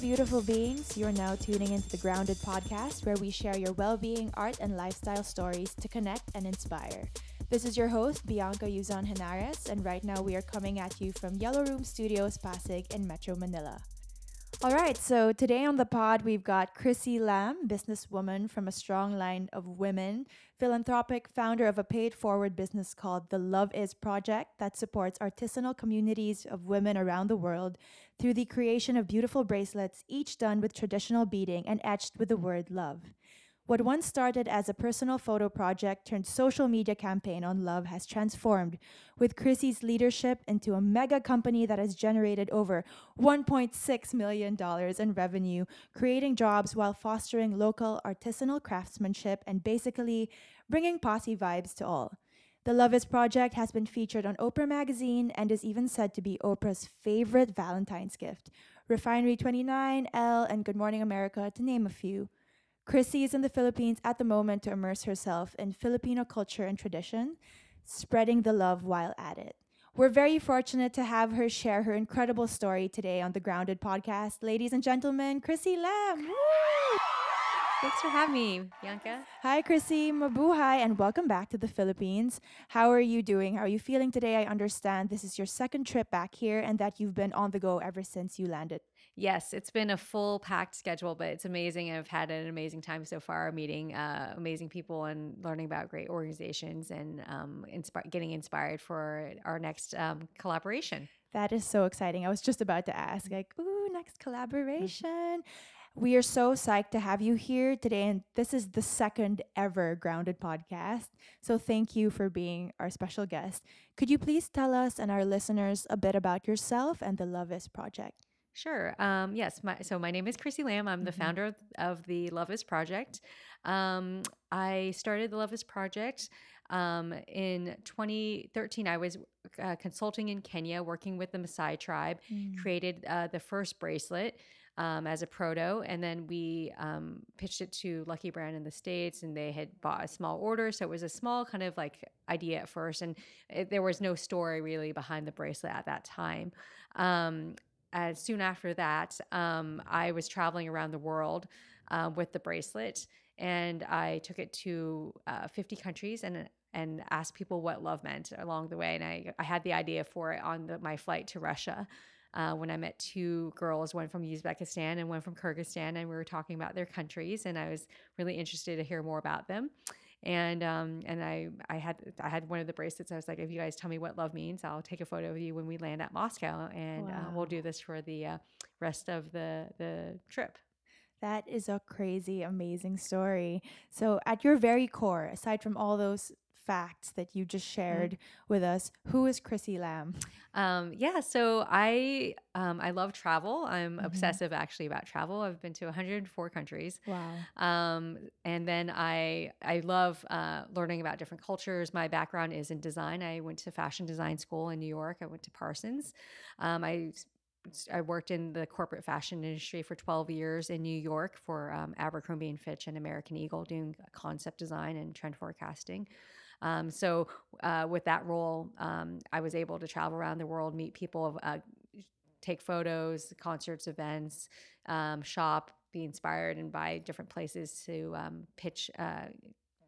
Beautiful beings. You're now tuning into the Grounded podcast, where we share your well being, art, and lifestyle stories to connect and inspire. This is your host, Bianca Yuzan Henares, and right now we are coming at you from Yellow Room Studios Pasig in Metro Manila. All right, so today on the pod, we've got Chrissy Lamb, businesswoman from a strong line of women, philanthropic founder of a paid forward business called the Love Is Project that supports artisanal communities of women around the world through the creation of beautiful bracelets, each done with traditional beading and etched with the word love. What once started as a personal photo project turned social media campaign on love has transformed, with Chrissy's leadership into a mega company that has generated over $1.6 million in revenue, creating jobs while fostering local artisanal craftsmanship and basically bringing posse vibes to all. The Love Is Project has been featured on Oprah Magazine and is even said to be Oprah's favorite Valentine's gift. Refinery 29, Elle, and Good Morning America, to name a few. Chrissy is in the Philippines at the moment to immerse herself in Filipino culture and tradition, spreading the love while at it. We're very fortunate to have her share her incredible story today on the Grounded podcast. Ladies and gentlemen, Chrissy Lamb. Woo! Thanks for having me, Bianca. Hi, Chrissy. Mabuhay, and welcome back to the Philippines. How are you doing? How are you feeling today? I understand this is your second trip back here and that you've been on the go ever since you landed. Yes, it's been a full packed schedule, but it's amazing. I've had an amazing time so far, meeting uh, amazing people and learning about great organizations and um, inspi- getting inspired for our next um, collaboration. That is so exciting. I was just about to ask, like, ooh, next collaboration. We are so psyched to have you here today. And this is the second ever Grounded podcast. So thank you for being our special guest. Could you please tell us and our listeners a bit about yourself and the Love Is Project? Sure. Um, yes. My, so my name is Chrissy Lamb. I'm the Mhm. founder of, of the Love Is Project. Um, I started the Love Is Project um, in 2013. I was uh, consulting in Kenya, working with the Maasai tribe. Mm. Created uh, the first bracelet um, as a proto, and then we um, pitched it to Lucky Brand in the states, and they had bought a small order. So it was a small kind of like idea at first, and it, there was no story really behind the bracelet at that time. Um, soon after that, um, I was traveling around the world uh, with the bracelet, and I took it to uh, 50 countries and and asked people what love meant along the way. And I, I had the idea for it on the, my flight to Russia. Uh, when I met two girls, one from Uzbekistan and one from Kyrgyzstan, and we were talking about their countries, and I was really interested to hear more about them. And um, and I I had I had one of the bracelets. I was like, if you guys tell me what love means, I'll take a photo of you when we land at Moscow, and uh, we'll do this for the uh, rest of the the trip. That is a crazy, amazing story. So, at your very core, aside from all those facts that you just shared with us, who is Chrissy Lamb? Um, yeah, so I um, I love travel. I'm Mhm. obsessive actually about travel. I've been to 104 countries. Wow. Um, and then I I love uh, learning about different cultures. My background is in design. I went to fashion design school in New York. I went to Parsons. Um, I I worked in the corporate fashion industry for 12 years in New York for um, Abercrombie and Fitch and American Eagle, doing concept design and trend forecasting. Um, so uh, with that role, um, I was able to travel around the world, meet people, uh, take photos, concerts, events, um, shop, be inspired, and buy different places to um, pitch uh,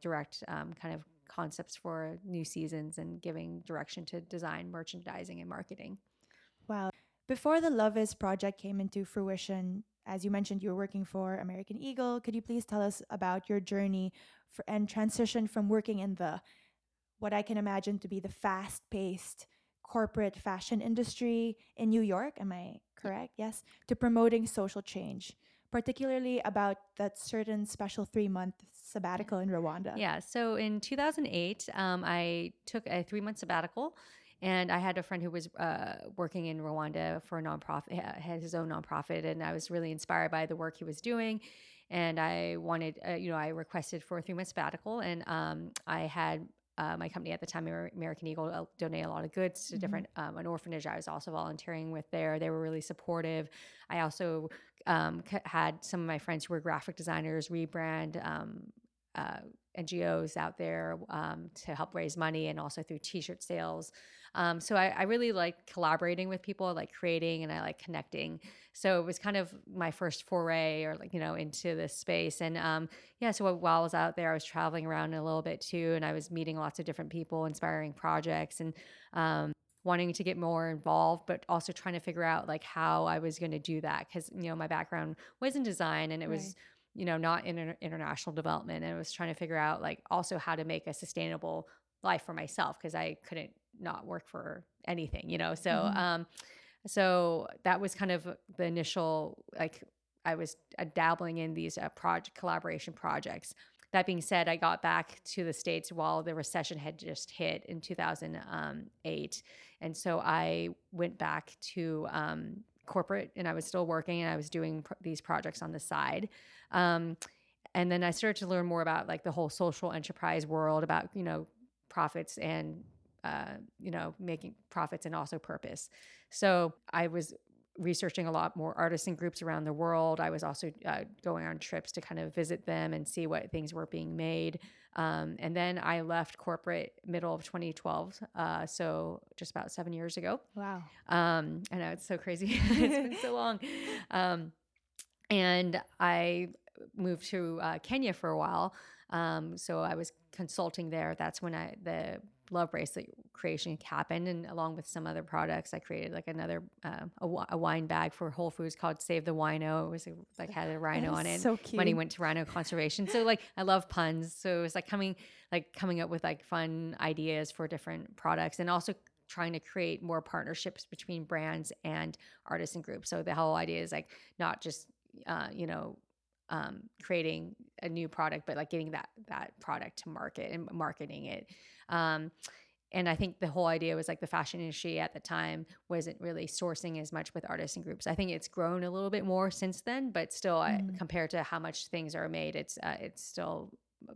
direct um, kind of concepts for new seasons and giving direction to design, merchandising, and marketing. Wow. Before the Love Is project came into fruition, as you mentioned, you were working for American Eagle. Could you please tell us about your journey for, and transition from working in the what I can imagine to be the fast paced corporate fashion industry in New York? Am I correct? Yes. To promoting social change, particularly about that certain special three month sabbatical in Rwanda. Yeah. So in 2008, um, I took a three month sabbatical. And I had a friend who was uh, working in Rwanda for a nonprofit, had his own nonprofit, and I was really inspired by the work he was doing. And I wanted, uh, you know, I requested for a three month sabbatical, and um, I had uh, my company at the time, Amer- American Eagle, uh, donate a lot of goods to Mhm. different um, an orphanage. I was also volunteering with there. They were really supportive. I also um, c- had some of my friends who were graphic designers rebrand um, uh, NGOs out there um, to help raise money and also through t shirt sales. Um, so I, I, really like collaborating with people, like creating and I like connecting. So it was kind of my first foray or like, you know, into this space. And um, yeah, so while I was out there, I was traveling around a little bit too. And I was meeting lots of different people, inspiring projects and um, wanting to get more involved, but also trying to figure out like how I was going to do that. Cause, you know, my background was in design and it right. was, you know, not in international development. And I was trying to figure out like also how to make a sustainable life for myself because I couldn't not work for anything, you know? So, mm-hmm. um, so that was kind of the initial, like, I was uh, dabbling in these uh, project collaboration projects. That being said, I got back to the States while the recession had just hit in 2008. And so I went back to um, corporate and I was still working and I was doing pr- these projects on the side. Um, and then I started to learn more about like the whole social enterprise world, about, you know, profits and uh, you know, making profits and also purpose. So I was researching a lot more artisan groups around the world. I was also uh, going on trips to kind of visit them and see what things were being made. Um, and then I left corporate middle of 2012, uh, so just about seven years ago. Wow. Um, I know it's so crazy. it's been so long. Um, and I moved to uh, Kenya for a while. Um, so I was consulting there. That's when I the love bracelet creation happened and along with some other products i created like another uh, a, a, wine bag for whole foods called save the wino. It was a, like had a rhino on it. so cute. money went to rhino conservation. So like i love puns. So it was like coming like coming up with like fun ideas for different products and also trying to create more partnerships between brands and artisan groups. So the whole idea is like not just uh, you know um, creating a new product, but like getting that that product to market and marketing it. Um, and I think the whole idea was like the fashion industry at the time wasn't really sourcing as much with artists and groups. I think it's grown a little bit more since then, but still, mm. I, compared to how much things are made, it's uh, it's still uh,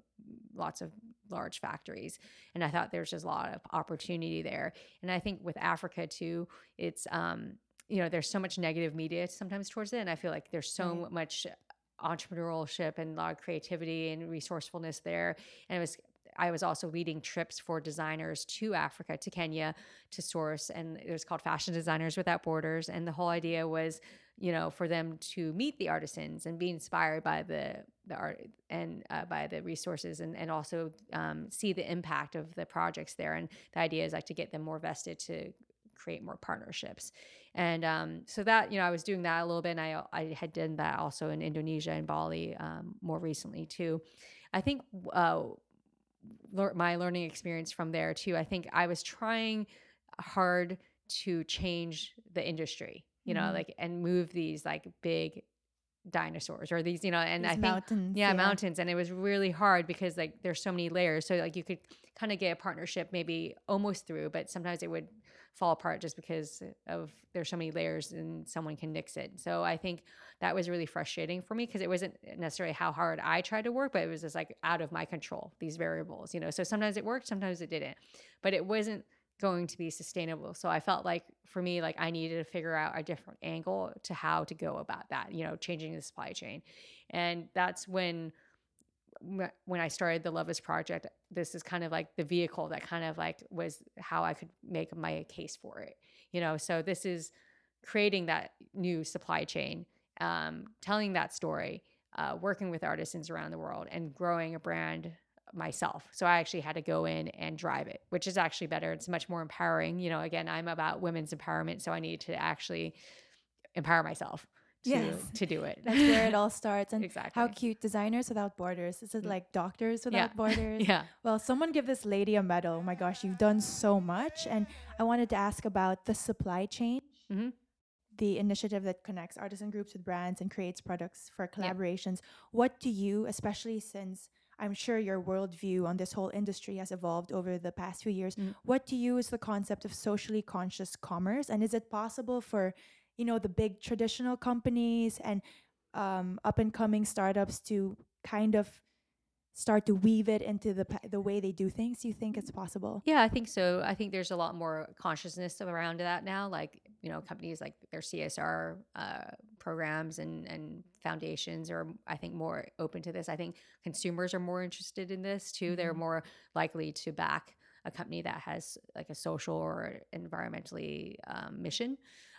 lots of large factories and i thought there's just a lot of opportunity there and i think with africa too it's um you know there's so much negative media sometimes towards it and i feel like there's so right. much entrepreneurship and a lot of creativity and resourcefulness there. And it was I was also leading trips for designers to Africa, to Kenya, to source, and it was called Fashion Designers Without Borders. And the whole idea was, you know, for them to meet the artisans and be inspired by the the art and uh, by the resources, and and also um, see the impact of the projects there. And the idea is like to get them more vested to create more partnerships. And um, so that, you know, I was doing that a little bit. And I, I had done that also in Indonesia and Bali um, more recently too. I think uh, le- my learning experience from there too, I think I was trying hard to change the industry, you know, mm-hmm. like and move these like big dinosaurs or these you know and these i think mountains, yeah, yeah, mountains and it was really hard because like there's so many layers so like you could kind of get a partnership maybe almost through but sometimes it would fall apart just because of there's so many layers and someone can nix it. So I think that was really frustrating for me because it wasn't necessarily how hard I tried to work, but it was just like out of my control, these variables, you know. So sometimes it worked, sometimes it didn't. But it wasn't going to be sustainable. So I felt like for me, like I needed to figure out a different angle to how to go about that, you know, changing the supply chain. And that's when when I started the Love Is Project, this is kind of like the vehicle that kind of like was how I could make my case for it. You know, so this is creating that new supply chain, um, telling that story, uh, working with artisans around the world, and growing a brand myself. So I actually had to go in and drive it, which is actually better. It's much more empowering. You know, again, I'm about women's empowerment, so I need to actually empower myself to, yes. to do it. That's where it all starts. And exactly. how cute designers without borders. Is it mm. like doctors without yeah. borders? yeah. Well, someone give this lady a medal. Oh my gosh, you've done so much. And I wanted to ask about the supply chain. Mm-hmm. The initiative that connects artisan groups with brands and creates products for collaborations. Yeah. What do you, especially since I'm sure your worldview on this whole industry has evolved over the past few years. Mm. What do you is the concept of socially conscious commerce? And is it possible for you know the big traditional companies and um, up and coming startups to kind of start to weave it into the the way they do things? Do you think it's possible? Yeah, I think so. I think there's a lot more consciousness around that now. Like you know, companies like their CSR uh, programs and and foundations are I think more open to this. I think consumers are more interested in this too. They're Mhm. more likely to back a company that has like a social or environmentally um, mission.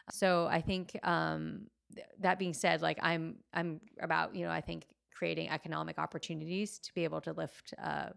So I think um, th- that being said, like I'm I'm about you know I think creating economic opportunities to be able to lift uh,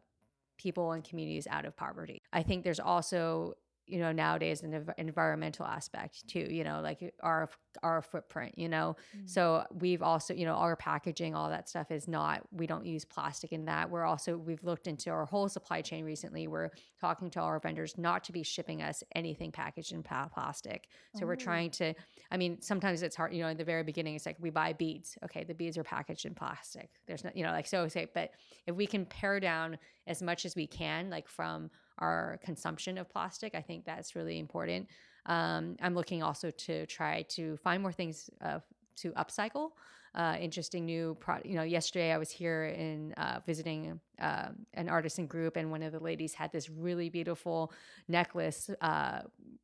people and communities out of poverty. I think there's also you know nowadays an env- environmental aspect too you know like our our footprint you know? Mm. so we've also you know our packaging all that stuff is not we don't use plastic in that. We're also we've looked into our whole supply chain recently. We're talking to our vendors not to be shipping us anything packaged in plastic. So we're Oh. trying to i mean sometimes it's hard you know in the very beginning it's like we buy beads. Okay the beads are packaged in plastic. There's no you know like so say but if we can pare down as much as we can like from our consumption of plastic i think that's really important. Um, i'm looking also to try to find more things uh, to upcycle uh, interesting new product you know yesterday i was here in uh, visiting uh, an artisan group and one of the ladies had this really beautiful necklace uh,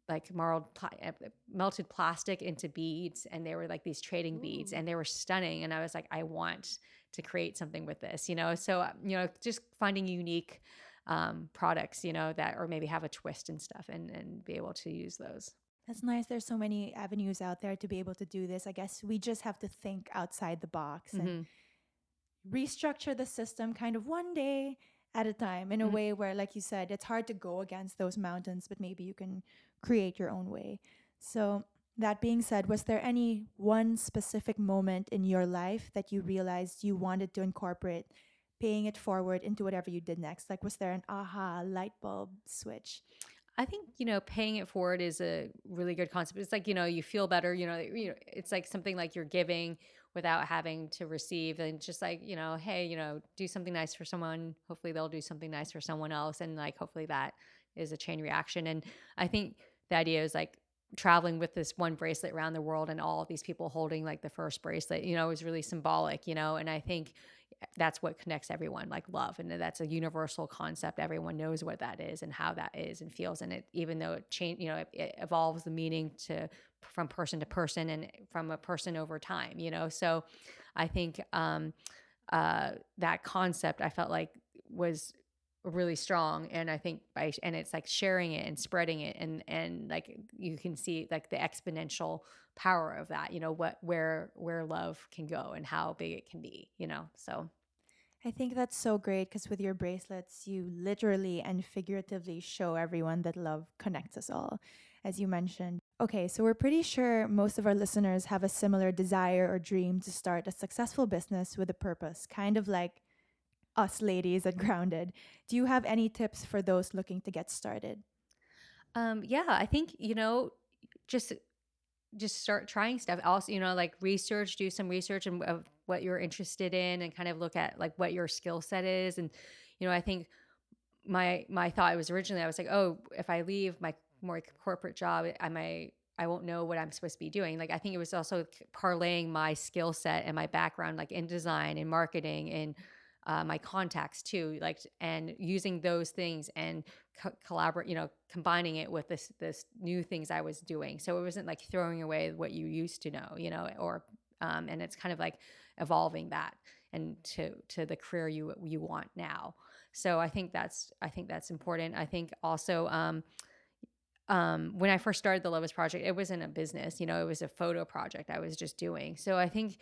like marled pla- uh, melted plastic into beads and they were like these trading beads and they were stunning and i was like i want to create something with this you know? So you know just finding unique um, products you know that or maybe have a twist and stuff and and be able to use those That's nice. There's so many avenues out there to be able to do this. I guess we just have to think outside the box and Mhm. restructure the system kind of one day at a time in a Mhm. way where, like you said, it's hard to go against those mountains, but maybe you can create your own way. So, that being said, was there any one specific moment in your life that you realized you wanted to incorporate paying it forward into whatever you did next? Like, was there an aha light bulb switch? I think you know paying it forward is a really good concept. It's like you know you feel better. You know, you know it's like something like you're giving without having to receive, and just like you know, hey, you know, do something nice for someone. Hopefully, they'll do something nice for someone else, and like hopefully that is a chain reaction. And I think the idea is like traveling with this one bracelet around the world, and all of these people holding like the first bracelet. You know, is really symbolic. You know, and I think that's what connects everyone like love and that's a universal concept everyone knows what that is and how that is and feels and it even though it change you know it, it evolves the meaning to from person to person and from a person over time you know so i think um uh that concept i felt like was really strong and i think by and it's like sharing it and spreading it and and like you can see like the exponential power of that you know what where where love can go and how big it can be you know so I think that's so great because with your bracelets, you literally and figuratively show everyone that love connects us all, as you mentioned. Okay, so we're pretty sure most of our listeners have a similar desire or dream to start a successful business with a purpose, kind of like us ladies at Grounded. Do you have any tips for those looking to get started? Um, yeah, I think, you know, just just start trying stuff. Also, you know, like research, do some research and of what you're interested in and kind of look at like what your skill set is. And, you know, I think my my thought was originally I was like, oh, if I leave my more corporate job, I might I won't know what I'm supposed to be doing. Like I think it was also parlaying my skill set and my background, like in design and marketing and uh, my contacts too, like and using those things and co- collaborate, you know, combining it with this this new things I was doing. So it wasn't like throwing away what you used to know, you know, or um, and it's kind of like evolving that and to to the career you you want now. So I think that's I think that's important. I think also um, um, when I first started the Love Is Project, it wasn't a business, you know, it was a photo project I was just doing. So I think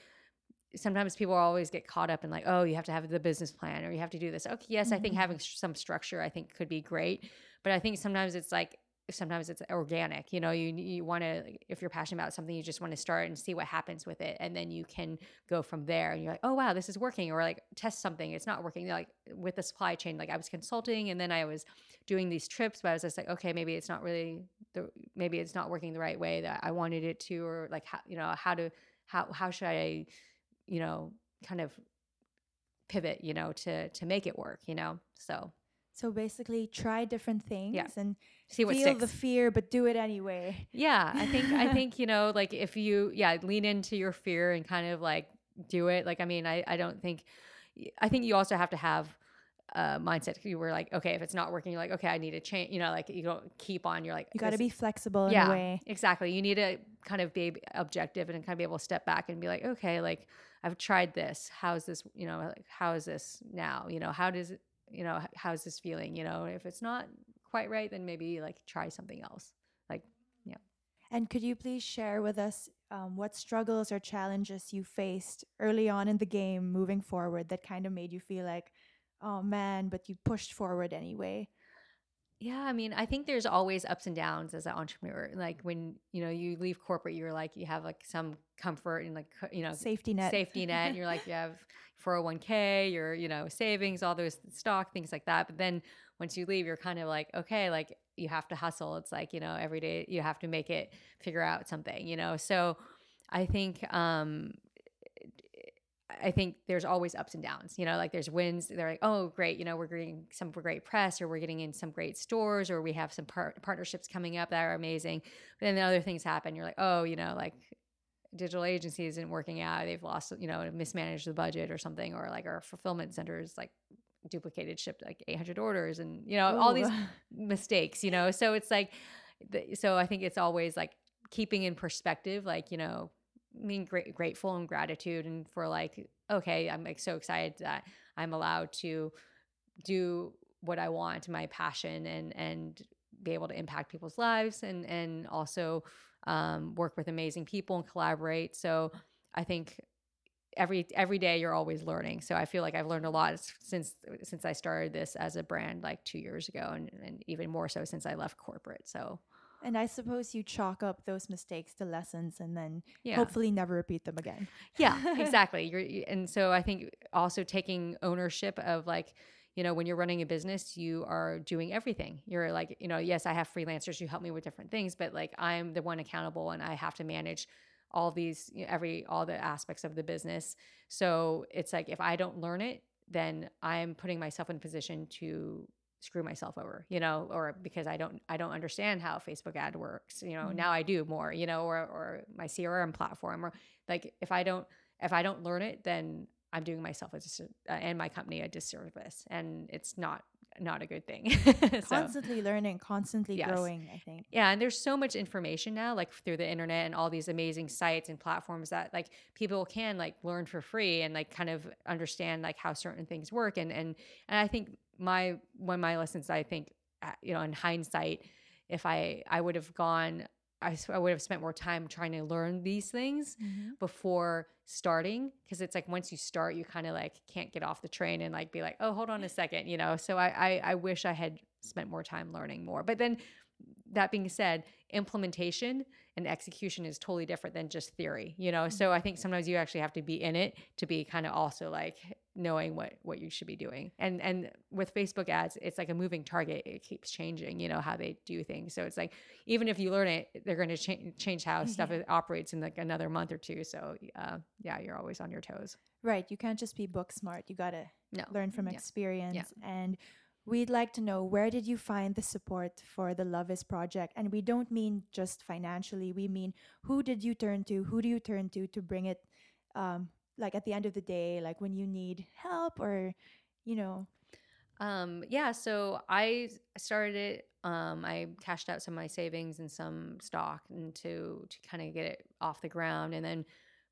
sometimes people always get caught up in like, oh, you have to have the business plan or you have to do this. Okay, yes, I think Mhm. having some structure I think could be great, but I think sometimes it's like sometimes it's organic. You know, you you want to if you're passionate about something, you just want to start and see what happens with it, and then you can go from there. And you're like, oh wow, this is working, or like test something, it's not working. Like with the supply chain, like I was consulting, and then I was doing these trips, but I was just like, okay, maybe it's not really the maybe it's not working the right way that I wanted it to, or like how you know how to how how should I you know kind of pivot you know to to make it work you know so So basically, try different things and see what feel sticks the fear, but do it anyway. yeah i think i think you know like if you yeah lean into your fear and kind of like do it like i mean i i don't think i think you also have to have uh, mindset. You were like, okay, if it's not working, you're like, okay, I need to change. You know, like you don't keep on. You're like, You got to be flexible in yeah, a way. exactly. You need to kind of be objective and kind of be able to step back and be like, okay, like I've tried this. How's this? You know, like how is this now? You know, how does it? You know, how's this feeling? You know, if it's not quite right, then maybe like try something else. Like, yeah. And could you please share with us um, what struggles or challenges you faced early on in the game moving forward that kind of made you feel like, oh man, but you pushed forward anyway? Yeah, I mean, I think there's always ups and downs as an entrepreneur. Like when you know you leave corporate, you're like you have like some comfort and like you know Safety net. safety net. and You're like you have 401k, your you know savings, all those stock things like that. But then once you leave, you're kind of like okay, like you have to hustle. It's like you know every day you have to make it figure out something. You know, so I think um I think there's always ups and downs. You know, like there's wins. They're like, oh, great. You know, we're getting some great press, or we're getting in some great stores, or we have some par- partnerships coming up that are amazing. But then the other things happen. You're like, oh, you know, like digital agency isn't working out. They've lost, you know, mismanaged the budget or something, or like our fulfillment centers like duplicated shipped like 800 orders, and you know, all these mistakes. You know, so it's like, the, so I think it's always like keeping in perspective, like you know, being great, grateful and gratitude and for like okay i'm like so excited that i'm allowed to do what i want my passion and and be able to impact people's lives and and also um, work with amazing people and collaborate. So i think every every day you're always learning. So i feel like i've learned a lot since since i started this as a brand like two years ago and, and even more so since i left corporate. So And I suppose you chalk up those mistakes to lessons and then yeah. hopefully never repeat them again. yeah exactly. You're and so i think also taking ownership of like you know when you're running a business you are doing everything you're like you know yes i have freelancers who help me with different things but like i'm the one accountable and i have to manage all these you know, every all the aspects of the business so it's like if i don't learn it then i'm putting myself in a position to screw myself over you know or because i don't i don't understand how facebook ad works you know Mhm. now i do more you know or or my crm platform or like if i don't if i don't learn it then i'm doing myself a dis- uh, and my company a disservice and it's not not a good thing so Constantly learning, constantly Yes. growing, I think. yeah and there's so much information now like through the internet and all these amazing sites and platforms that like people can like learn for free and like kind of understand like how certain things work and and and i think my one of my lessons i think uh, you know in hindsight if i i would have gone I, I would have spent more time trying to learn these things mm-hmm. before starting because it's like once you start you kind of like can't get off the train and like be like oh hold on a second you know? So I, I i wish i had spent more time learning more. But then that being said implementation and execution is totally different than just theory you know? So i think sometimes you actually have to be in it to be kind of also like knowing what what you should be doing. And and with facebook ads it's like a moving target. It keeps changing you know how they do things. So it's like even if you learn it they're going to cha- change how stuff operates in like another month or two. So uh, yeah you're always on your toes. Right. You can't just be book smart. You got to no. learn from Yeah. experience. And we'd like to know where did you find the support for the Love is project? And we don't mean just financially. We mean who did you turn to? Who do you turn to to bring it um like at the end of the day, like when you need help or you know, Um, yeah, so I started it. Um, I cashed out some of my savings and some stock and to to kind of get it off the ground, and then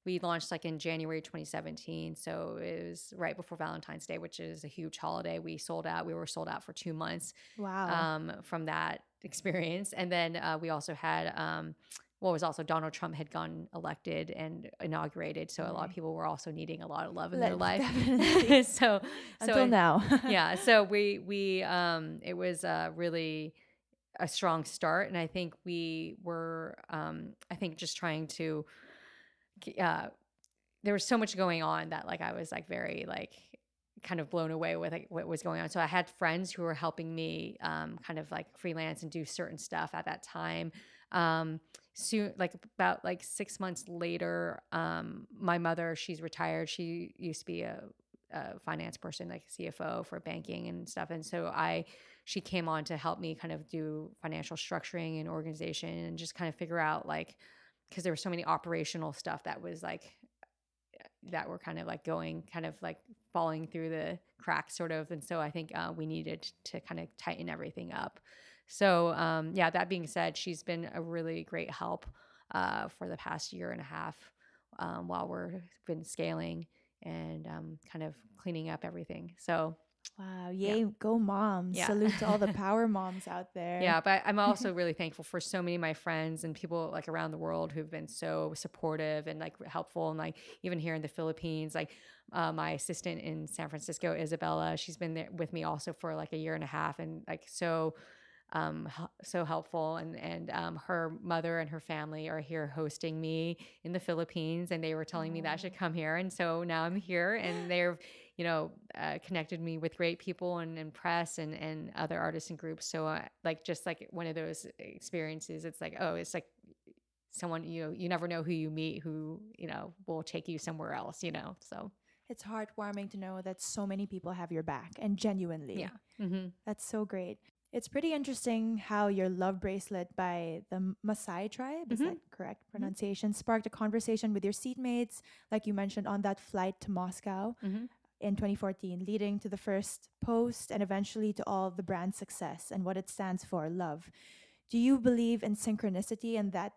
we launched like in January 2017. So it was right before Valentine's Day, which is a huge holiday. We sold out. We were sold out for two months wow. um, from that experience, and then uh, we also had. Um, what was also Donald Trump had gotten elected and inaugurated, so a lot of people were also needing a lot of love in their life. so, so Until I- now. yeah so we we um it was uh really a strong start and i think we were um i think just trying to uh there was so much going on that like i was like very like kind of blown away with like what was going on. So i had friends who were helping me um kind of like freelance and do certain stuff at that time. Um soon like about like six months later um my mother she's retired. She used to be a a finance person, like CFO for banking and stuff. And so I, she came on to help me kind of do financial structuring and organization and just kind of figure out like, because there was so many operational stuff that was like, that were kind of like going kind of like falling through the cracks sort of and so i think uh, we needed to kind of tighten everything up. So um, yeah that being said she's been a really great help uh, for the past year and a half um, while we're been scaling and um, kind of cleaning up everything. So Wow, yay, go moms. Yeah. Salute to all the power moms out there. Yeah, but I'm also really thankful for so many of my friends and people like around the world who've been so supportive and like helpful. And like even here in the Philippines, like uh, my assistant in San Francisco, Isabella, she's been there with me also for like a year and a half and like so um so helpful and and um her mother and her family are here hosting me in the Philippines and they were telling me that I should come here and so now I'm here and they're you know uh, connected me with great people and, and press and and other artists and groups so uh, like just like one of those experiences it's like oh it's like someone you know you never know who you meet who you know will take you somewhere else you know so It's heartwarming to know that so many people have your back and genuinely. yeah mm-hmm. That's so great. It's pretty interesting how your love bracelet by the Maasai tribe, is Mhm. that correct pronunciation, sparked a conversation with your seatmates, like you mentioned, on that flight to Moscow Mm-hmm. In 2014, leading to the first post and eventually to all the brand's success and what it stands for love. Do you believe in synchronicity and that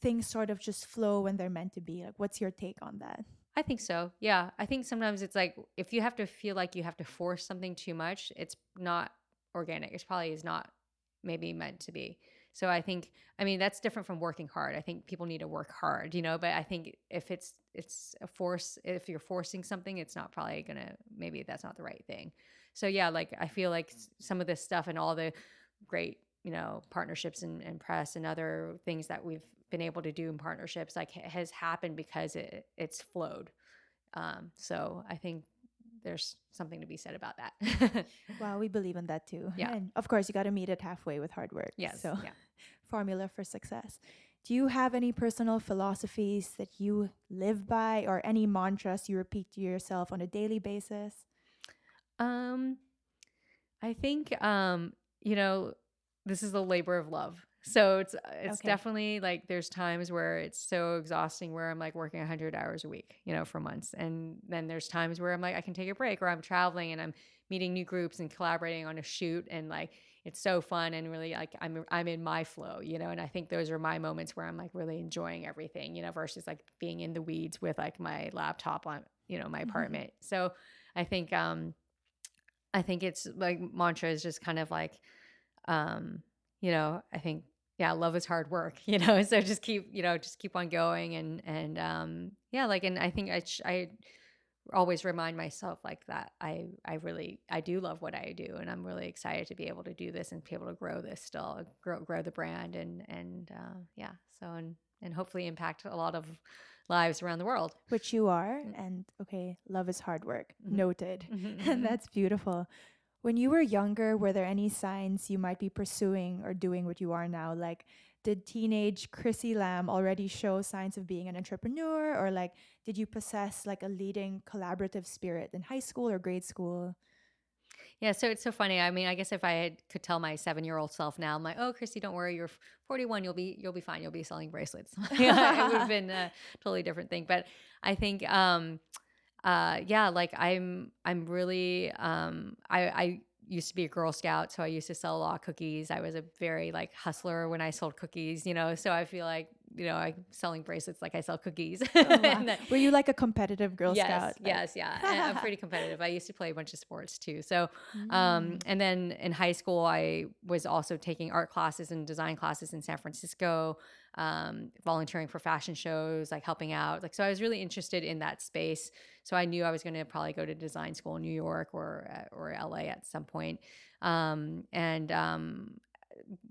things sort of just flow when they're meant to be? Like, what's your take on that? I think so. Yeah. I think sometimes it's like if you have to feel like you have to force something too much, it's not organic. It's probably is not maybe meant to be. So I think I mean that's different from working hard. I think people need to work hard, you know, but I think if it's it's a force if you're forcing something, it's not probably going to maybe that's not the right thing. So yeah, like I feel like some of this stuff and all the great, you know, partnerships and, and press and other things that we've been able to do in partnerships like has happened because it it's flowed. Um, so I think there's something to be said about that. well, we believe in that too. Yeah. And of course, you got to meet it halfway with hard work. yes. So, Yeah. Formula for success. Do you have any personal philosophies that you live by or any mantras you repeat to yourself on a daily basis? Um, I think um, you know, this is a labor of love. So it's it's Okay. definitely like there's times where it's so exhausting where I'm like working 100 hours a week, you know, for months. And then there's times where I'm like I can take a break or I'm traveling and I'm meeting new groups and collaborating on a shoot and like it's so fun and really like I'm I'm in my flow, you know, and I think those are my moments where I'm like really enjoying everything, you know, versus like being in the weeds with like my laptop on, you know, my Mhm. apartment. So I think um I think it's like mantra is just kind of like, um, you know, I think yeah, love is hard work, you know. So just keep, you know, just keep on going and and um, yeah, like, and I think I sh- I always remind myself like that I I really I do love what I do, and I'm really excited to be able to do this and be able to grow this still, grow grow the brand and and uh, yeah, so and and hopefully impact a lot of lives around the world. Which you are. Mm. And okay, love is hard work. Mhm. Noted. Mhm, And mhm. that's beautiful. When you were younger, were there any signs you might be pursuing or doing what you are now? Like, did teenage Chrissy Lamb already show signs of being an entrepreneur? Or, like, did you possess like a leading collaborative spirit in high school or grade school? Yeah, so it's so funny. I mean, I guess if I had, could tell my seven-year-old self now, I'm like, "Oh, Christy, don't worry. You're 41. You'll be you'll be fine. You'll be selling bracelets." it would have been a totally different thing. But I think, um, uh, yeah, like I'm I'm really um, I I used to be a Girl Scout, so I used to sell a lot of cookies. I was a very like hustler when I sold cookies, you know. So I feel like you know I'm selling bracelets like I sell cookies. Oh, wow. That- Were you like a competitive Girl yes, Scout? Yes, yeah. I'm pretty competitive. I used to play a bunch of sports too. So Mm. um, and then in high school, I was also taking art classes and design classes in San Francisco, um, volunteering for fashion shows, like helping out. Like, so I was really interested in that space. So I knew I was going to probably go to design school in New York or uh, or LA at some point. Um, and um,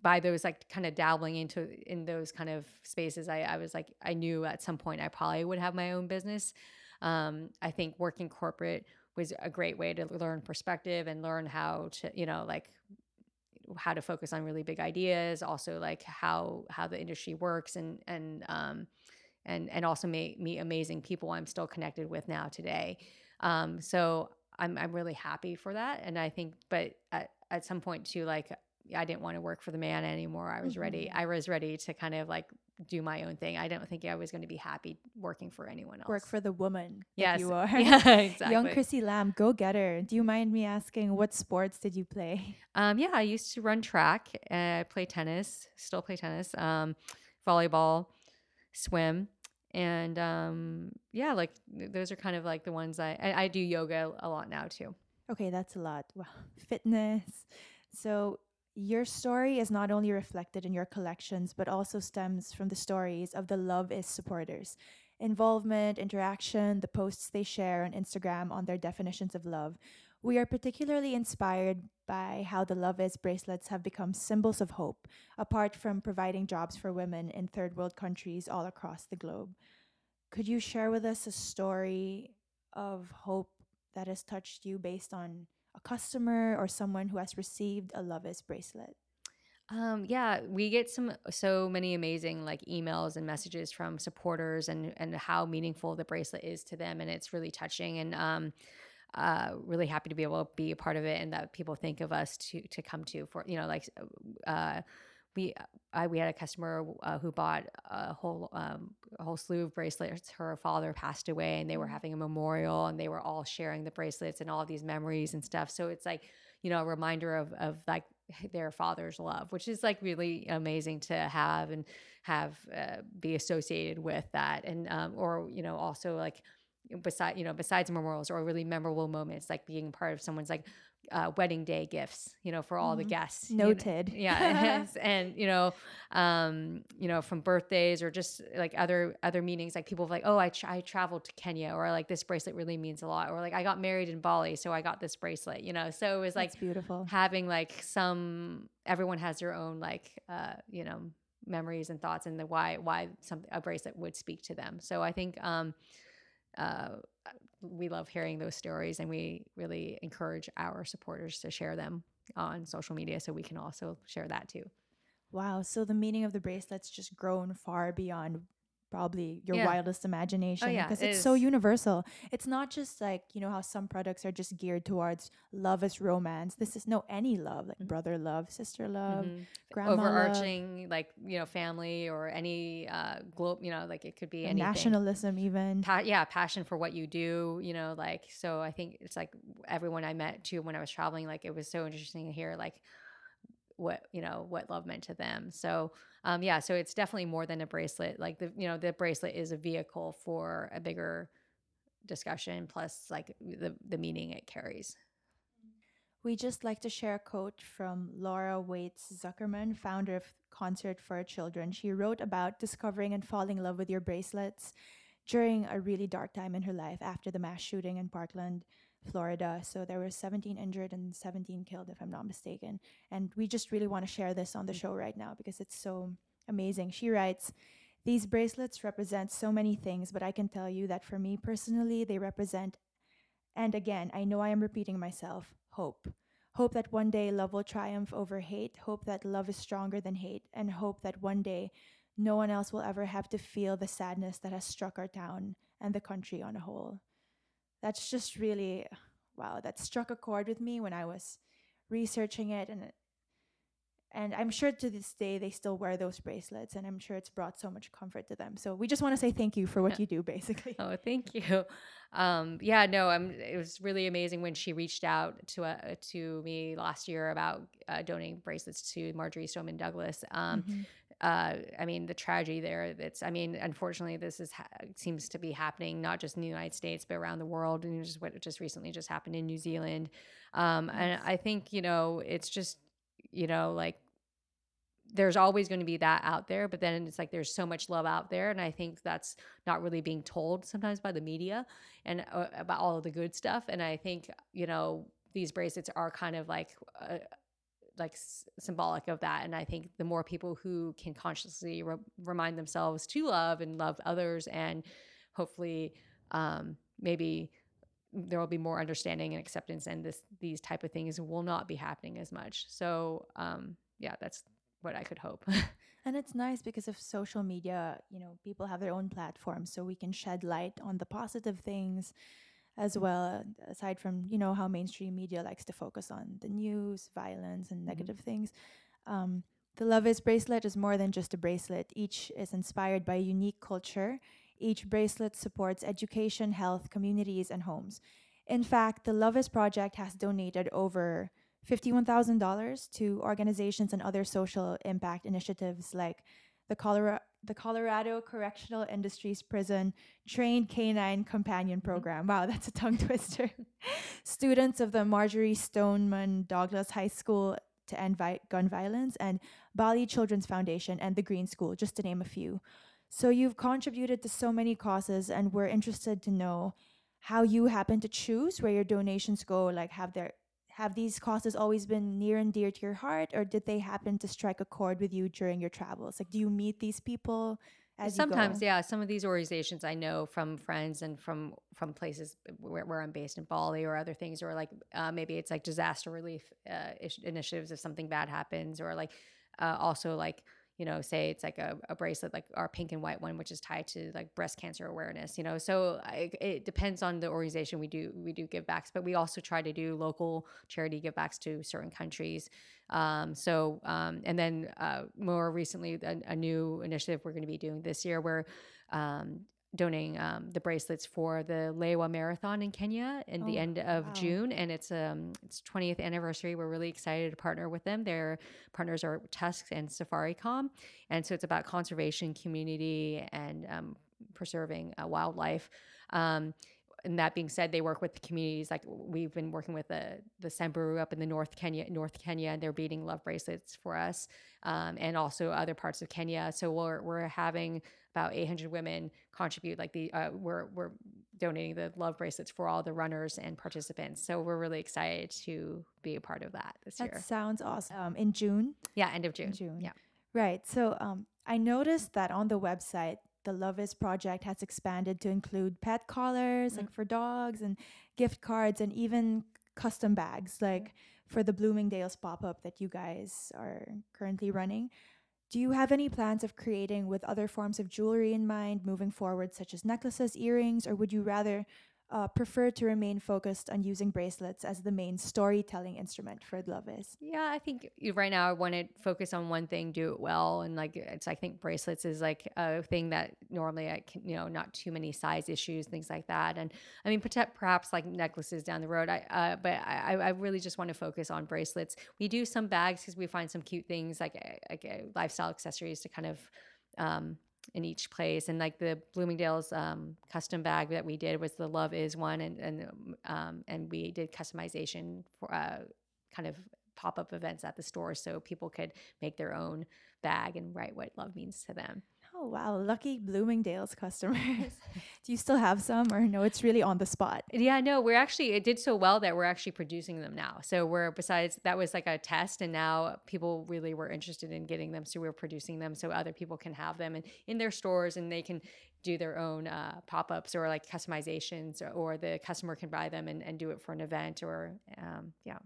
by those like kind of dabbling into in those kind of spaces, I, I was like, I knew at some point I probably would have my own business. Um, I think working corporate was a great way to learn perspective and learn how to, you know, like how to focus on really big ideas, also like how how the industry works and and um and and also meet meet amazing people I'm still connected with now today. Um, so I'm I'm really happy for that, and I think, but at at some point too, like I didn't want to work for the man anymore. I was ready. Mhm. I was ready to kind of like do my own thing. I don't think I was going to be happy working for anyone else. Work for the woman. yes, you are. Yeah, exactly. Young Chrissy Lamb, go getter. Do you mind me asking what sports did you play? Um, yeah, I used to run track. Uh, play tennis. Still play tennis. Um, volleyball, swim, and um, yeah, like those are kind of like the ones I I, I do yoga a lot now too. Okay, that's a lot. Wow. Fitness. So your story is not only reflected in your collections, but also stems from the stories of the Love Is supporters. Involvement, interaction, the posts they share on Instagram on their definitions of love. We are particularly inspired by how the Love Is bracelets have become symbols of hope, apart from providing jobs for women in third world countries all across the globe. Could you share with us a story of hope that has touched you based on a customer or someone who has received a Love Is bracelet? Um, yeah, we get some so many amazing like emails and messages from supporters and and how meaningful the bracelet is to them, and it's really touching and um, uh, really happy to be able to be a part of it, and that people think of us to to come to for you know like uh, we I, we had a customer uh, who bought a whole um, a whole slew of bracelets. Her father passed away, and they were having a memorial, and they were all sharing the bracelets and all of these memories and stuff. So it's like you know a reminder of of like their father's love, which is like really amazing to have and have uh, be associated with that, and um, or you know also like beside you know besides memorials or really memorable moments like being part of someone's like uh, wedding day gifts you know for all the Mhm. guests you know. Noted. yeah and you know um you know from birthdays or just like other other meetings like people like oh I, tra- I traveled to kenya or like this bracelet really means a lot or like i got married in bali so i got this bracelet you know so it was like That's beautiful. having like some everyone has their own like uh you know memories and thoughts and the why why some a bracelet would speak to them so i think um uh we love hearing those stories and we really encourage our supporters to share them on social media so we can also share that too Wow. So the meaning of the bracelet's just grown far beyond probably your Yeah. wildest imagination yeah, because it it's so universal. It's not just like, you know, how some products are just geared towards love as romance. This is no any love, like Mhm. brother love, sister love, Mhm. grandma love, overarching like you know family or any uh globe you know like it could be anything nationalism even. pa- yeah passion for what you do you know like so i think it's like everyone i met too when i was traveling like it was so interesting to hear like what you know what love meant to them so um yeah so it's definitely more than a bracelet like the you know the bracelet is a vehicle for a bigger discussion plus like the the meaning it carries We just like to share a quote from Laura Waits Zuckerman, founder of Concert for Children. She wrote about discovering and falling in love with your bracelets during a really dark time in her life after the mass shooting in Parkland, Florida. So there were 17 injured and 17 killed, if I'm not mistaken. And we just really want to share this on the mm. show right now because it's so amazing. She writes, these bracelets represent so many things, but I can tell you that for me personally, they represent and again, I know I am repeating myself hope. Hope that one day love will triumph over hate. Hope that love is stronger than hate. And hope that one day no one else will ever have to feel the sadness that has struck our town and the country on a whole. That's just really, wow, that struck a chord with me when I was researching it. And, and I'm sure to this day they still wear those bracelets. And I'm sure it's brought so much comfort to them. So we just want to say thank you for what you do, basically. Oh, thank you. Um, yeah, no, I'm, it was really amazing when she reached out to uh, to me last year about uh, donating bracelets to Marjory Stoneman Douglas. Um, Mhm. Uh, I mean, the tragedy there. That's, I mean, unfortunately, this is ha- seems to be happening not just in the United States but around the world, and just what just recently just happened in New Zealand. Um, and I think you know, it's just you know, like there's always going to be that out there, but then it's like there's so much love out there, and I think that's not really being told sometimes by the media and uh, about all of the good stuff. And I think you know these bracelets are kind of like. Uh, like s- symbolic of that. And i think the more people who can consciously re- remind themselves to love and love others and hopefully um, maybe there will be more understanding and acceptance and this these type of things will not be happening as much. So um, yeah that's what i could hope. And it's nice because of social media, you know, people have their own platforms, so we can shed light on the positive things as well, uh, aside from, you know, how mainstream media likes to focus on the news, violence, and negative things. Um, The Love Is bracelet is more than just a bracelet. Each is inspired by a unique culture. Each bracelet supports education, health, communities, and homes. In fact, the Love Is Project has donated over $51,000 to organizations and other social impact initiatives like the Colorado, the Colorado Correctional Industries Prison Trained Canine Companion mm-hmm. Program. Wow, that's a tongue twister. Students of the Marjory Stoneman Douglas High School to End Vi- Gun Violence and Bali Children's Foundation and the Green School, just to name a few. So you've contributed to so many causes, and we're interested to know how you happen to choose where your donations go. Like, have there have these causes always been near and dear to your heart, or did they happen to strike a chord with you during your travels? Like, do you meet these people? As Sometimes, yeah. Some of these organizations I know from friends and from from places where, where I'm based in Bali or other things, or like uh, maybe it's like disaster relief uh, initiatives if something bad happens, or like uh, also like you know, say it's like a, a, bracelet, like our pink and white one, which is tied to like breast cancer awareness, you know. So I, it depends on the organization we do we do give backs, but we also try to do local charity give backs to certain countries. Um, so um, and then uh, more recently, a, a, new initiative we're going to be doing this year where um, donating um, the bracelets for the Lewa Marathon in Kenya in oh, the end of wow. June, and it's um it's 20th anniversary. We're really excited to partner with them. Their partners are Tusk and Safaricom, and so it's about conservation, community, and um, preserving uh, wildlife. Um, and that being said, they work with the communities. Like we've been working with the the Samburu up in the North Kenya, North Kenya, and they're beating love bracelets for us, um, and also other parts of Kenya. So we're we're having about 800 women contribute. Like the uh, we're we're donating the love bracelets for all the runners and participants. So we're really excited to be a part of that this that year. That sounds awesome. Um, in June. Yeah, end of June. In June. Yeah. Right. So um, I noticed that on the website the Love Is project has expanded to include pet collars, mm. like for dogs, and gift cards, and even custom bags, like for the Bloomingdale's pop up that you guys are currently running. Do you have any plans of creating with other forms of jewelry in mind moving forward, such as necklaces, earrings, or would you rather uh, prefer to remain focused on using bracelets as the main storytelling instrument for Love Is? Yeah, I think right now I want to focus on one thing, do it well, and like it's I think bracelets is like a thing that normally I can you know not too many size issues, things like that, and I mean perhaps like necklaces down the road. I uh, but I, I really just want to focus on bracelets. We do some bags because we find some cute things like like uh, lifestyle accessories to kind of um, in each place. And like the Bloomingdale's um, custom bag that we did was the Love Is one, and and um, and we did customization for uh, kind of pop up events at the store so people could make their own bag and write what love means to them. Oh wow, lucky Bloomingdale's customers. Do you still have some or no, it's really on the spot? Yeah, no, we're actually it did so well that we're actually producing them now. So we're besides that was like a test and now people really were interested in getting them so we're producing them so other people can have them and in their stores and they can do their own uh, pop-ups or like customizations or, or, the customer can buy them and, and do it for an event or um, yeah.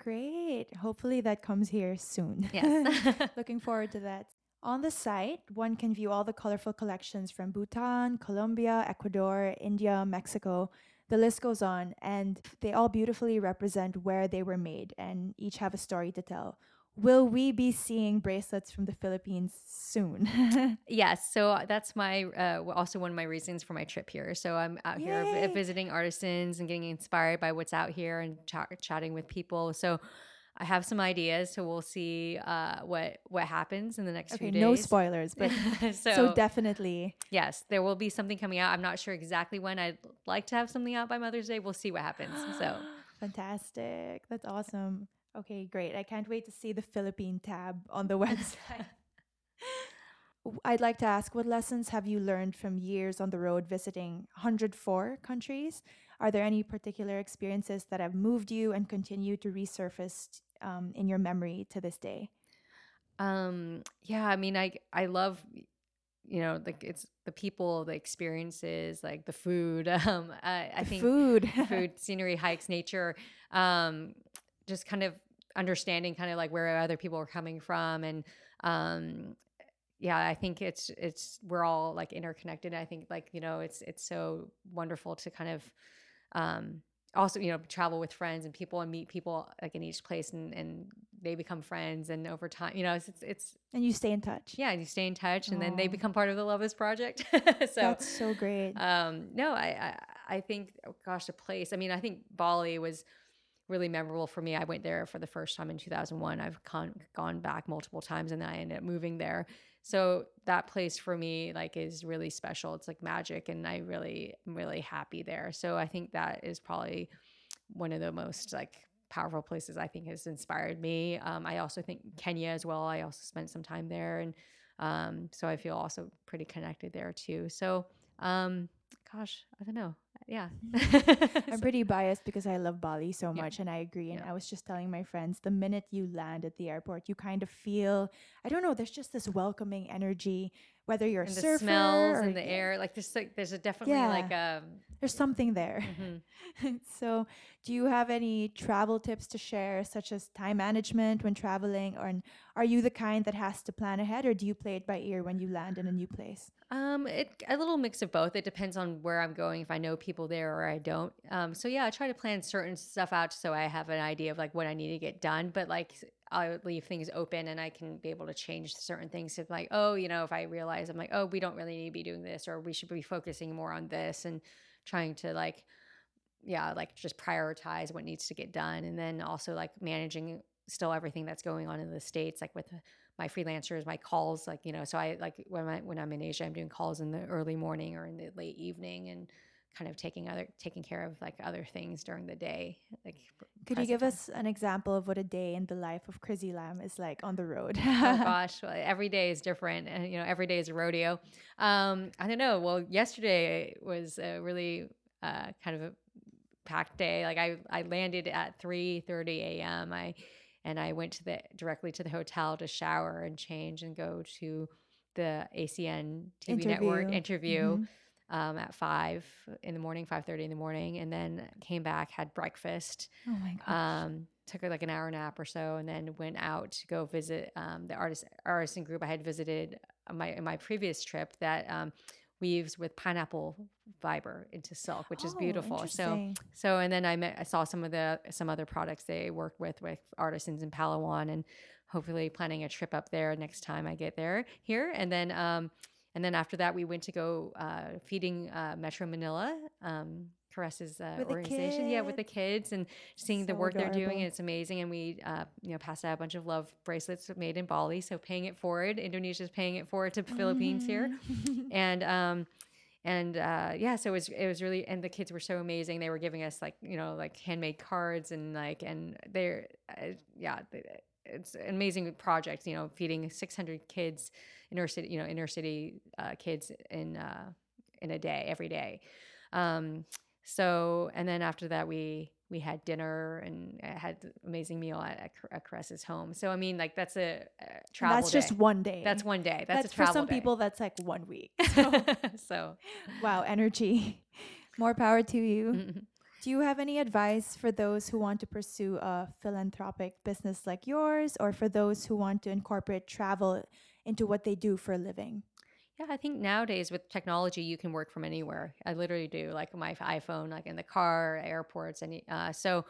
Great. Hopefully that comes here soon. Yes. Looking forward to that. On the site, one can view all the colorful collections from Bhutan, Colombia, Ecuador, India, Mexico. The list goes on, and they all beautifully represent where they were made and each have a story to tell. Will we be seeing bracelets from the Philippines soon? yes. So that's my uh, also one of my reasons for my trip here. So I'm out Yay. here visiting artisans and getting inspired by what's out here and ch- chatting with people. So I have some ideas, so we'll see uh, what what happens in the next okay, few days. No spoilers, but so, so, definitely. Yes, there will be something coming out. I'm not sure exactly when. I'd like to have something out by Mother's Day. We'll see what happens. So fantastic! That's awesome. Okay, great. I can't wait to see the Philippine tab on the website. I'd like to ask what lessons have you learned from years on the road visiting 104 countries? Are there any particular experiences that have moved you and continue to resurface um, in your memory to this day? Um, yeah, I mean, I I love, you know, like it's the people, the experiences, like the food. Um, I, I think food, food, scenery, hikes, nature. Um, just kind of understanding, kind of like where other people are coming from, and um, yeah, I think it's it's we're all like interconnected. I think like you know, it's it's so wonderful to kind of um also you know travel with friends and people and meet people like in each place and and they become friends and over time you know it's it's, it's And you stay in touch. yeah you stay in touch and then they become part of the Love Is Project. So That's so great. um no I, I i think oh gosh the place i mean i think bali was really memorable for me. I went there for the first time in 2001 i've con- gone back multiple times and then i ended up moving there so that place for me like is really special. It's like magic and i really am really happy there. So i think that is probably one of the most like powerful places i think has inspired me. Um, i also think kenya as well. I also spent some time there and um, so i feel also pretty connected there too. So um, gosh i don't know yeah I'm pretty biased because I love Bali so Yeah. much and I agree. And Yeah. I was just telling my friends the minute you land at the airport, you kind of feel I don't know, there's just this welcoming energy, whether you're a and the surfer smells or and the yeah, air like there's like there's a definitely like um There's something there. mhm. so, do you have any travel tips to share, such as time management when traveling, or n- are you the kind that has to plan ahead, or do you play it by ear when you land in a new place? Um, it a little mix of both. It depends on where I'm going, if I know people there or I don't. Um, so yeah, I try to plan certain stuff out so I have an idea of like what I need to get done. But like I leave things open and I can be able to change certain things. If like, oh, you know, if I realize I'm like, oh, we don't really need to be doing this, or we should be focusing more on this, and trying to like, yeah, like just prioritize what needs to get done, and then also like managing still everything that's going on in the states, like with my freelancers, my calls, like you know, so I like when I when I'm in Asia, I'm doing calls in the early morning or in the late evening, and kind of taking other taking care of like other things during the day. Like, Could you give time. us an example of what a day in the life of Chrissy Lamb is like on the road? oh gosh, well, every day is different, and you know, every day is a rodeo. Um, I don't know. Well, yesterday was a really uh, kind of a packed day. Like I, I landed at three thirty a.m. I and I went to the directly to the hotel to shower and change and go to the ACN TV network Interview. interview. Um, at five in the morning, five thirty in the morning, and then came back, had breakfast, Oh my gosh. um, took like an hour nap or so, and then went out to go visit um, the artist artisan group I had visited my in my previous trip that um, weaves with pineapple fiber into silk, which is Oh, beautiful. So so and then I met I saw some of the some other products they work with with artisans in Palawan, and hopefully planning a trip up there next time I get there here, and then. Um, and then after that, we went to go uh, feeding uh, Metro Manila, um, Caress's uh, the organization. Yeah, with the kids and seeing the So work they're doing. it's amazing. And we, uh, you know, passed out a bunch of love bracelets made in Bali. So paying it forward. Indonesia's paying it forward to Philippines here. Mm-hmm. And, um, and uh, yeah, so it was it was really and the kids were so amazing. They were giving us like you know like handmade cards and like and they're uh, yeah it's an amazing project. You know, feeding 600 kids inner city you know inner city uh, kids in uh, in a day every day. Um, so and then after that we we had dinner and had an amazing meal at, at, Caress's home. So I mean like that's a, a travel. that's just one day. That's one day. That's, That's for some day. people. That's like one week. So, so wow, energy. More power to you. mhm. Do you have any advice for those who want to pursue a philanthropic business like yours, or for those who want to incorporate travel into what they do for a living? Yeah, I think nowadays with technology, you can work from anywhere. I literally do, like my iPhone, like in the car, airports, and uh, so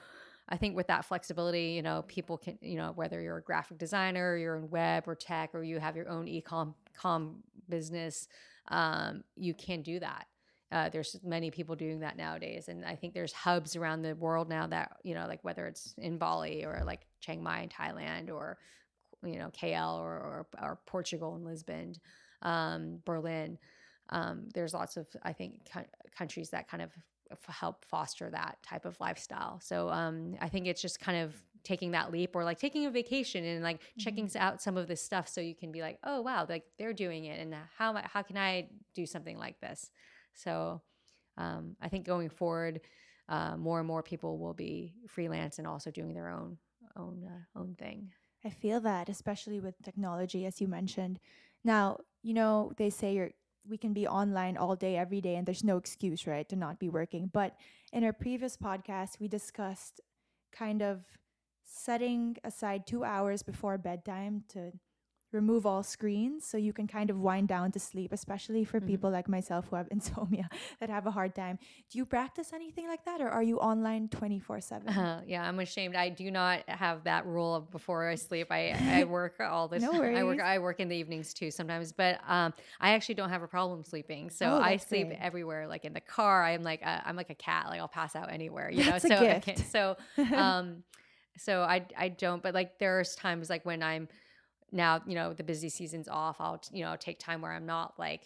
I think with that flexibility, you know, people can, you know, whether you're a graphic designer, you're in web or tech, or you have your own e-com com business, um, you can do that. Uh, there's many people doing that nowadays, and I think there's hubs around the world now that you know, like whether it's in Bali or like Chiang Mai in Thailand, or you know, KL or or, or Portugal and Lisbon, um, Berlin. Um, there's lots of I think co- countries that kind of f- help foster that type of lifestyle. So um, I think it's just kind of taking that leap or like taking a vacation and like checking out some of this stuff so you can be like, oh wow, like they're doing it, and how how can I do something like this? So um, I think going forward, uh, more and more people will be freelance and also doing their own own uh, own thing. I feel that, especially with technology, as you mentioned. Now, you know, they say you're we can be online all day, every day, and there's no excuse, right, to not be working. But in our previous podcast, we discussed kind of setting aside two hours before bedtime to remove all screens so you can kind of wind down to sleep, especially for Mhm. people like myself who have insomnia that have a hard time. Do you practice anything like that or are you online 24 7? Uh, yeah, I'm ashamed. I do not have that rule of before I sleep. I, I work all the No time. I work. I work in the evenings too sometimes, but um, I actually don't have a problem sleeping. So Oh, I sleep great. everywhere, like in the car. I'm like a, I'm like a cat. Like I'll pass out anywhere. You That's a know. So so um, so I I don't. But like there's times like when I'm now you know the busy season's off. I'll you know take time where I'm not like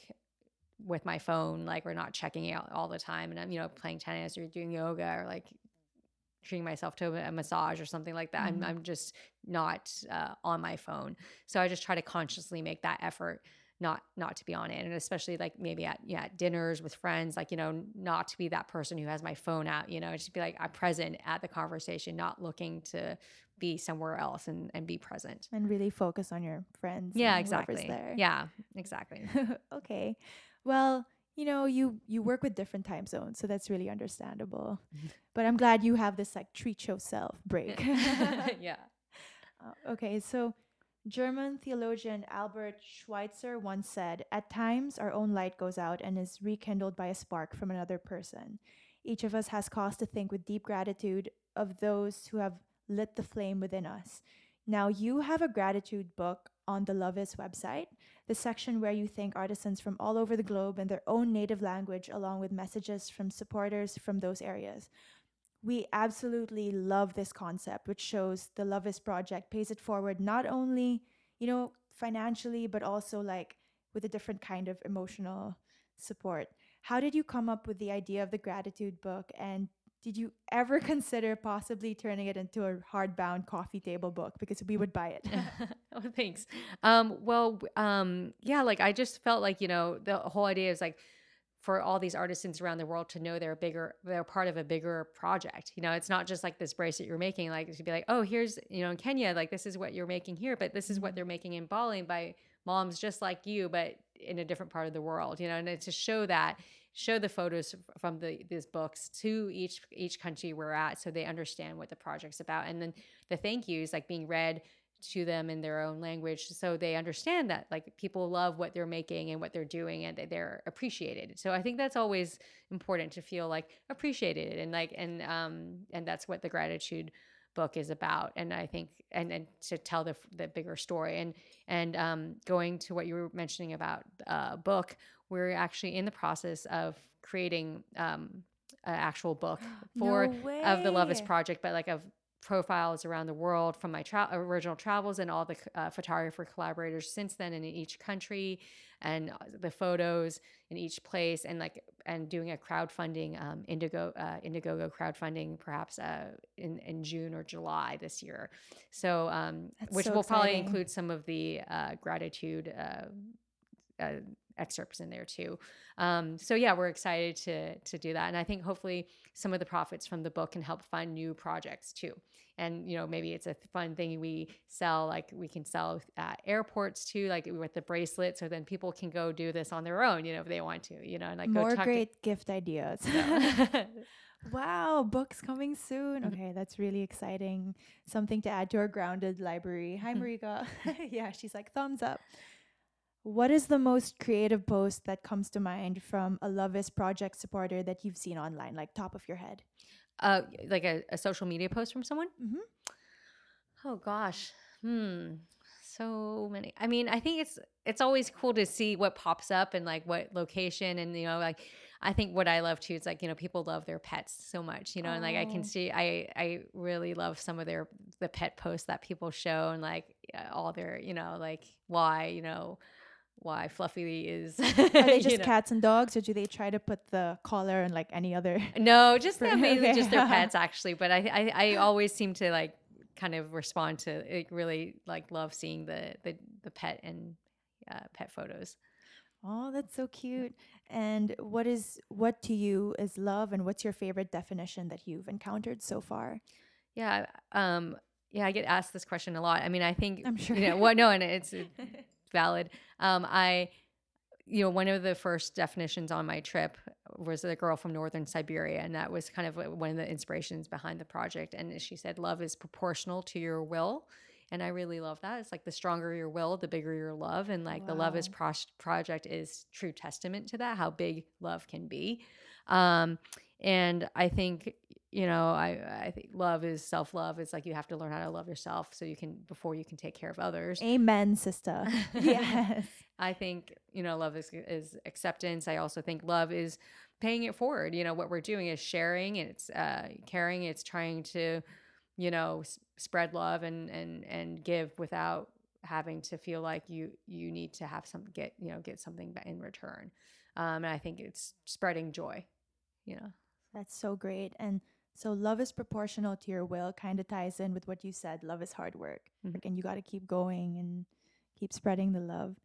with my phone, like we're not checking out all the time, and I'm you know playing tennis or doing yoga or like treating myself to a massage or something like that. Mhm. I'm I'm just not uh, on my phone, so I just try to consciously make that effort not not to be on it, and especially like maybe at yeah at dinners with friends, like you know not to be that person who has my phone out. You know, just be like I'm present at the conversation, not looking to be somewhere else and and be present. and really focus on your friends. Yeah, exactly. There. Yeah, exactly. okay. Well, you know, you you work with different time zones, so that's really understandable. But I'm glad you have this like treat yourself break. yeah. Uh, okay, so German theologian Albert Schweitzer once said, At times, our own light goes out and is rekindled by a spark from another person. Each of us has cause to think with deep gratitude of those who have lit the flame within us. Now, you have a gratitude book on the Love Is website, the section where you thank artisans from all over the globe in their own native language, along with messages from supporters from those areas we absolutely love this concept, which shows the Love Is project pays it forward not only, you know, financially, but also like with a different kind of emotional support. How did you come up with the idea of the gratitude book? And did you ever consider possibly turning it into a hardbound coffee table book? Because we would buy it. oh, thanks. Um, well, um, yeah, like I just felt like, you know, the whole idea is like for all these artisans around the world to know they're bigger, they're part of a bigger project. You know, it's not just like this bracelet you're making, like it to be like, oh, here's, you know, in Kenya, like this is what you're making here, but this is what they're mm-hmm. making in Bali by moms just like you, but in a different part of the world, you know, and to show that show the photos from the these books to each each country we're at so they understand what the project's about and then the thank yous like being read to them in their own language so they understand that like people love what they're making and what they're doing and that they're appreciated. So i think that's always important to feel like appreciated and like and um and that's what the gratitude book is about. And i think and and to tell the the bigger story. And and um going to what you were mentioning about uh book we're actually in the process of creating um an actual book for no of the Love Is way. project, but like of profiles around the world from my tra- original travels and all the uh, photographer collaborators since then in each country and uh, the photos in each place and like and doing a crowdfunding um, indigo uh, indiegogo crowdfunding perhaps uh, in, in june or july this year. So um, which so will probably include some of the uh, gratitude uh, uh, excerpts in there too. Um, so yeah, we're excited to to do that, and I think hopefully some of the profits from the book can help fund new projects too. And you know, maybe it's a fun thing we sell, like we can sell at airports too, like with the bracelet, so then people can go do this on their own, you know, if they want to, you know, and like go More great gift ideas. To, Wow, books coming soon. Mhm. Okay, that's really exciting. Something to add to our grounded library. Hi, Mhm. Marika. yeah, she's like, thumbs up. What is the most creative post that comes to mind from a Love Is project supporter that you've seen online, like top of your head? uh, like a, a social media post from someone. Mhm. Oh gosh, hmm, so many. I mean, I think it's it's always cool to see what pops up and like what location and you know like I think what I love too is like you know people love their pets so much you know and like I Oh. can see I I really love some of their the pet posts that people show and like all their you know like why you know why Fluffy is Are they you just know. cats and dogs, or do they try to put the collar and like any other? No, just them, mainly okay. just their pets actually. But I, I, I always seem to like kind of respond to like really like love seeing the the, the pet and uh, pet photos. Oh, that's so cute. And what is what to you is love, and what's your favorite definition that you've encountered so far? Yeah, um, yeah, I get asked this question a lot. I mean, I think I'm sure. you know what. No, and it's valid. Um, I, you know, one of the first definitions on my trip was a girl from northern Siberia, and that was kind of one of the inspirations behind the project. And she said, "Love is proportional to your will." and i really love that it's like the stronger your will the bigger your love and like the love is Wow. Pros- project is true testament to that how big love can be um and i think you know i i think love is self-love it's like you have to learn how to love yourself so you can before you can take care of others Amen, sister. yes. I think you know love is is acceptance. I also think love is paying it forward. You know what we're doing is sharing. It's uh, caring. It's trying to you know s- spread love and and and give without having to feel like you you need to have some get you know get something in return. Um, and I think it's spreading joy. You know. That's so great. And so love is proportional to your will kind of ties in with what you said. Love is hard work. Mhm. Like, and you got to keep going and keep spreading the love.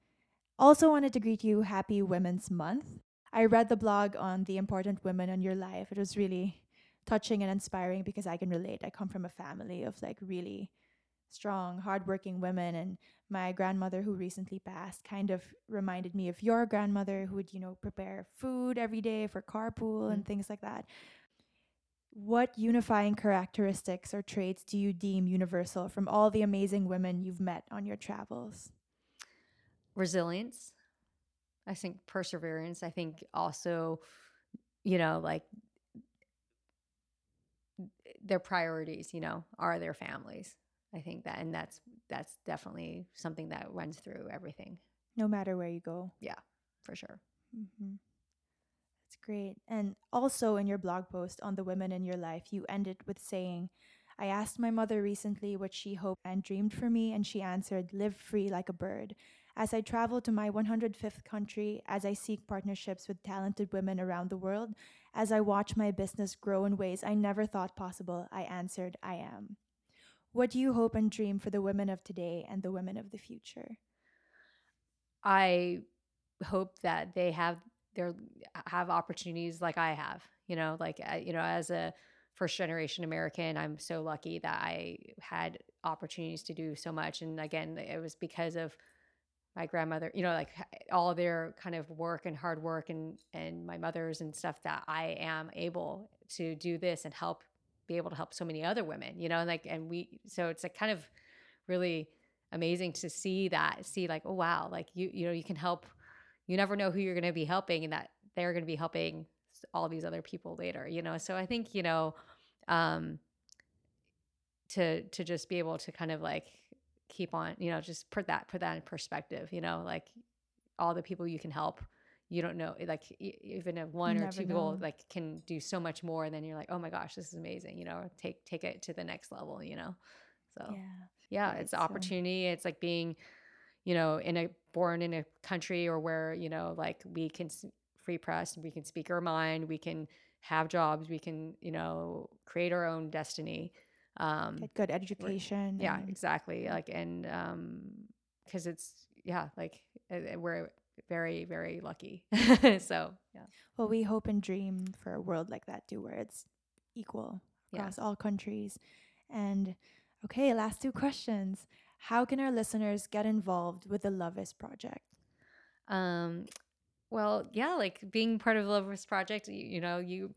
Also wanted to greet you happy Women's Month. I read the blog on the important women in your life. It was really touching and inspiring because I can relate. I come from a family of like really strong, hardworking women and my grandmother who recently passed kind of reminded me of your grandmother who would, you know, prepare food every day for carpool and things like that. What unifying characteristics or traits do you deem universal from all the amazing women you've met on your travels? resilience i think perseverance i think also you know like their priorities you know are their families i think that and that's that's definitely something that runs through everything No matter where you go. Yeah, for sure Mm-hmm. Great. And also in your blog post on the women in your life, you ended with saying, I asked my mother recently what she hoped and dreamed for me, and she answered, Live free like a bird. As I travel to my 105th country, as I seek partnerships with talented women around the world, as I watch my business grow in ways I never thought possible, I answered, I am. What do you hope and dream for the women of today and the women of the future? i hope that they have their have opportunities like i have you know like uh, you know as a first generation american i'm so lucky that i had opportunities to do so much and again it was because of my grandmother you know like all their kind of work and hard work and and my mother's and stuff that i am able to do this and help be able to help so many other women you know and like and we so it's like kind of really amazing to see that see like oh wow like you you know you can help you never know who you're going to be helping and that they're going to be helping all these other people later you know? So i think you know um to to just be able to kind of like keep on you know just put that put that in perspective you know? Like all the people you can help you don't know like even if one or two people like can do so much more and then you're like oh my gosh this is amazing you know? Take take it to the next level you know? So Yeah. yeah it's the so- opportunity it's like being you know in a born in a country or where you know like we can free press we can speak our mind we can have jobs we can you know create our own destiny um Get good education. yeah and- exactly like and um because it's yeah like uh, uh, we're very very lucky so yeah Well, we hope and dream for a world like that too, where it's equal Yeah. across all countries. And okay, last two questions. How can our listeners get involved with the Love Is project? Um, well, yeah, like being part of the Love Is Project, you, you know, you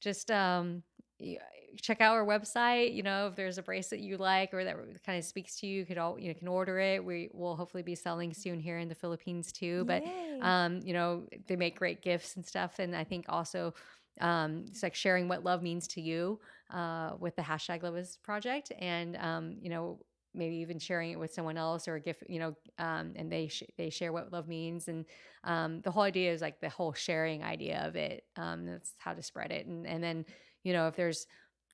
just um, you, check out our website. You know, if there's a bracelet you like or that kind of speaks to you, you could all you know, can order it. We will hopefully be selling soon here in the Philippines too. But Yay. um, you know, they make great gifts and stuff. And I think also um, it's like sharing what love means to you uh, with the hashtag Love is Project, and um, you know, maybe even sharing it with someone else or a gift, you know, um, and they sh- they share what love means, and um, the whole idea is like the whole sharing idea of it. Um, that's how to spread it, and and then you know, if there's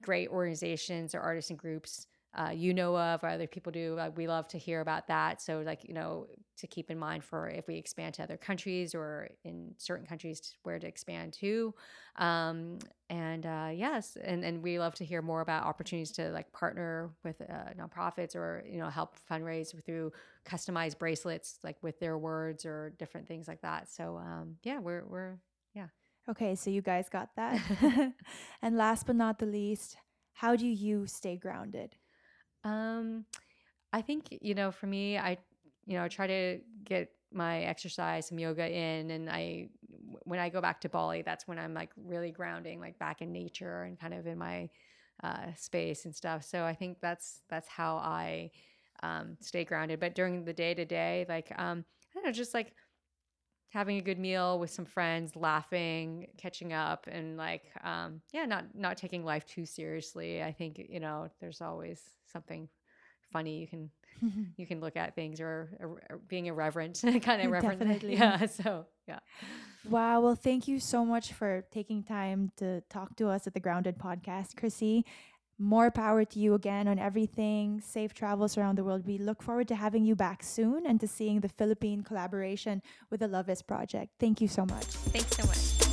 great organizations or artists and groups uh, you know of or other people do uh, we love to hear about that so like you know to keep in mind for if we expand to other countries or in certain countries where to expand to um, and uh, yes and, and we love to hear more about opportunities to like partner with uh, nonprofits or you know help fundraise through customized bracelets like with their words or different things like that so um, yeah we're we're yeah. okay, so you guys got that. and last but not the least, how do you stay grounded? Um, I think you know, for me, I you know, I try to get my exercise, some yoga in, and I when I go back to Bali, that's when I'm like really grounding, like back in nature and kind of in my uh, space and stuff. So I think that's that's how I um, stay grounded. But during the day to day, like um, I don't know, just like having a good meal with some friends, laughing, catching up, and like um, yeah, not not taking life too seriously. I think you know there's always something funny you can you can look at things or, or, or being irreverent kind of irreverent Definitely. yeah so yeah Wow. Well, thank you so much for taking time to talk to us at the Grounded podcast, Chrissy. More power to you again on everything. Safe travels around the world. We look forward to having you back soon and to seeing the Philippine collaboration with the Love Is Project. Thank you so much. thanks so much